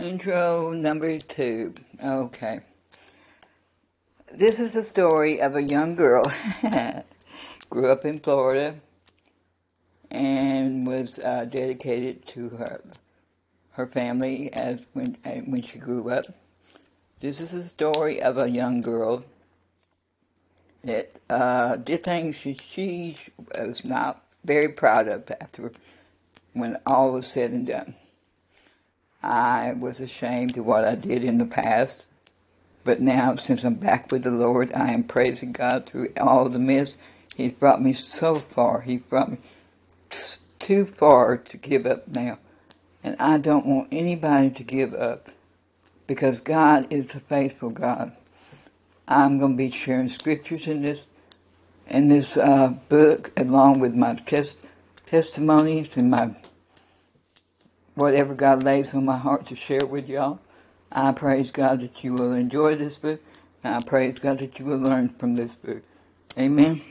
Intro number two. Okay. This is the story of a young girl. Grew up in Florida and was uh, dedicated to her her family as when when she grew up. This is the story of a young girl that uh, did things she, she was not very proud of after when all was said and done. I was ashamed of what I did in the past, but now since I'm back with the Lord, I am praising God through all the mess. He's brought me so far. He brought me too far to give up now. And I don't want anybody to give up because God is a faithful God. I'm going to be sharing scriptures in this in this uh, book along with my test, testimonies and my whatever God lays on my heart to share with y'all. I praise God that you will enjoy this book. I praise God that you will learn from this book. Amen.